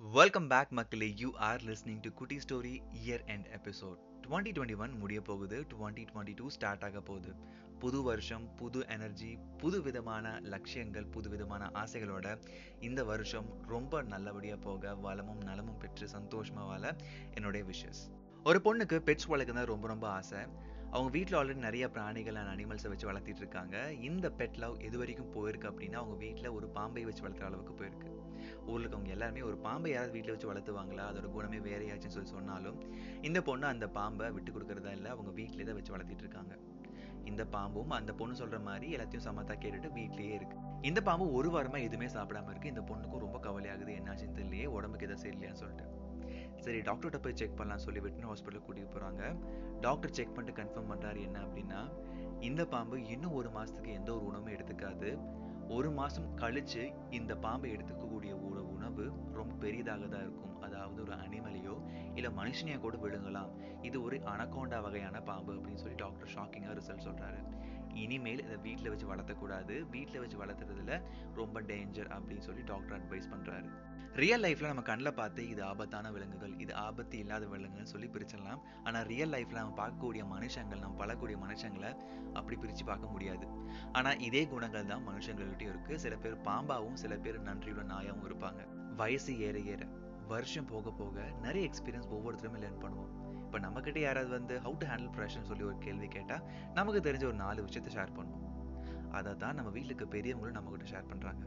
Welcome back மக்களே. You are listening to Kutti story year and episode twenty twenty one முடிய போகுது. Twenty twenty two start ஆக போகுது. புது வருஷம் புது எனர்ஜி புது விதமான லட்சியங்கள் புது விதமான ஆசைகளோட இந்த வருஷம் ரொம்ப நல்லபடியாக போக வளமும் நலமும் பெற்று சந்தோஷமாக வாழ என்னுடைய விஷஸ் ஒரு பொண்ணுக்கு பெட்ஸ் வளர்க்குறது ரொம்ப ரொம்ப ஆசை. அவங்க வீட்டில் ஆல்ரெடி நிறைய பிராணிகள் அண்ட் அனிமல்ஸை வச்சு வளர்த்திட்டு இருக்காங்க. இந்த பெட் லவ் எது வரைக்கும் போயிருக்கு அப்படின்னா அவங்க வீட்டில் ஒரு பாம்பை வச்சு வளர்க்குற அளவுக்கு போயிருக்கு. ஊரில் இருக்கவங்க எல்லாருமே ஒரு பாம்பை யாராவது வீட்டில் வச்சு வளர்த்துவாங்களா? அதோட குணமே வேறையாச்சுன்னு சொல்லி சொன்னாலும் இந்த பொண்ணு அந்த பாம்பை விட்டு கொடுக்குறதா இல்லை அவங்க வீட்டிலே தான் வச்சு வளர்த்திட்டு இருக்காங்க. இந்த பாம்பும் அந்த பொண்ணு சொல்ற மாதிரி எல்லாத்தையும் சமத்தா கேட்டுட்டு வீட்லயே இருக்கு. இந்த பாம்பு ஒரு வாரமா எதுவுமே சாப்பிடாம இருக்கு. இந்த பொண்ணுக்கும் ரொம்ப கவலையாகுது. என்னாச்சுன்னு தெரியலையே. உடம்புக்கு எதாவது சரியில்லையான்னு சொல்லிட்டு. சரி டாக்டர்கிட்ட போய் செக் பண்ணலாம் சொல்லி வெட்டினரி ஹாஸ்பிட்டலுக்கு கூட்டிகிட்டு போறாங்க. டாக்டர் செக் பண்ணிட்டு கன்ஃபார்ம் பண்றாரு என்ன அப்படின்னா இந்த பாம்பு இன்னும் ஒரு மாசத்துக்கு எந்த ஒரு உணவும் எடுத்துக்காது. ஒரு மாசம் கழிச்சு இந்த பாம்பை எடுத்துக்கக்கூடிய ஒரு உணவு ரொம்ப பெரியதாக தான் இருக்கும். அதாவது ஒரு அனிமலையோ இல்ல மனுஷனையோ கூட விழுங்கலாம். இது ஒரு அனகோண்டா வகையான பாம்பு அப்படின்னு சொல்லி டாக்டர் ஷாக்கிங்காக ரிசல்ட் சொல்றாரு. இனிமேல் இதை வீட்டில் வச்சு வளர்த்தக்கூடாது. வீட்டில் வச்சு வளர்த்துறதுல ரொம்ப டேஞ்சர் அப்படின்னு சொல்லி டாக்டர் அட்வைஸ் பண்றாரு. ரியல் லைஃப்ல நம்ம கண்ணில் பார்த்து இது ஆபத்தான விலங்குகள் இது ஆபத்து இல்லாத விலங்குகள்னு சொல்லி பிரிச்சிடலாம். ஆனா ரியல் லைஃப்ல நம்ம பார்க்கக்கூடிய மனுஷங்கள் நம்ம பழக்கூடிய மனுஷங்களை அப்படி பிரிச்சு பார்க்க முடியாது. ஆனா இதே குணங்கள் தான் மனுஷங்கள்கிட்டயும் இருக்கு. சில பேர் பாம்பாவும் சில பேர் நன்றியுள்ள நாயாகவும் இருப்பாங்க. வயசு ஏற ஏற. வருஷம் போக போக நிறைய எக்ஸ்பீரியன்ஸ் ஒவ்வொருத்தருமே லேர்ன் பண்ணுவோம். இப்போ நம்மக்கிட்ட யாராவது வந்து ஹவு டு ஹேண்டில் ப்ரெஷர்னு சொல்லி ஒரு கேள்வி கேட்டால் நமக்கு தெரிஞ்ச ஒரு நாலு விஷயத்த ஷேர் பண்ணுவோம். அதை தான் நம்ம வீட்டுக்கு பெரியவங்களும் நம்மக்கிட்ட ஷேர் பண்ணுறாங்க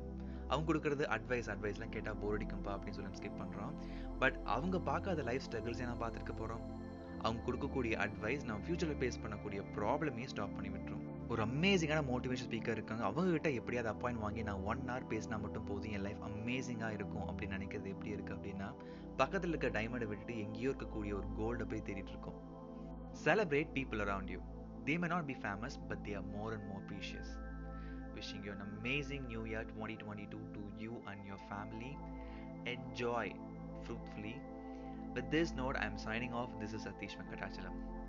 அவங்க கொடுக்குறது அட்வைஸ் அட்வைஸ்லாம் கேட்டால் போர் அடிக்கும்பா அப்படின்னு சொல்லி ஸ்கிப் பண்ணுறோம் பட் அவங்க பார்க்காத லைஃப் ஸ்ட்ரகிள்ஸே நான் பார்த்துருக்க போகிறோம் அவங்க கொடுக்கக்கூடிய அட்வைஸ் நம்ம ஃபியூச்சரில் ஃபேஸ் பண்ணக்கூடிய ப்ராப்ளமே ஸ்டாப் பண்ணி விட்டுரும். ஒரு அமேசிங்கான மோட்டிவேஷன் ஸ்பீக்கர் இருக்காங்க. அவங்க கிட்ட எப்படியாவது அப்பாயிண்ட் வாங்கி நான் ஒன் ஹவர் பேசினா மட்டும் போதும். என் லைஃப் அமேசிங்காக இருக்கும் அப்படின்னு நினைக்கிறது எப்படி இருக்கு அப்படின்னா பக்கத்தில் இருக்க டைமண்டை விட்டுட்டு எங்கேயோ இருக்கக்கூடிய ஒரு கோல்டை போய் தேடிட்டு இருக்கோம் celebrate people around you they may not be famous but they are more and more precious an amazing new year new year 2022 to you and your family. Enjoy fruitfully. With this note, I am signing off. This is Satish Venkatachalam.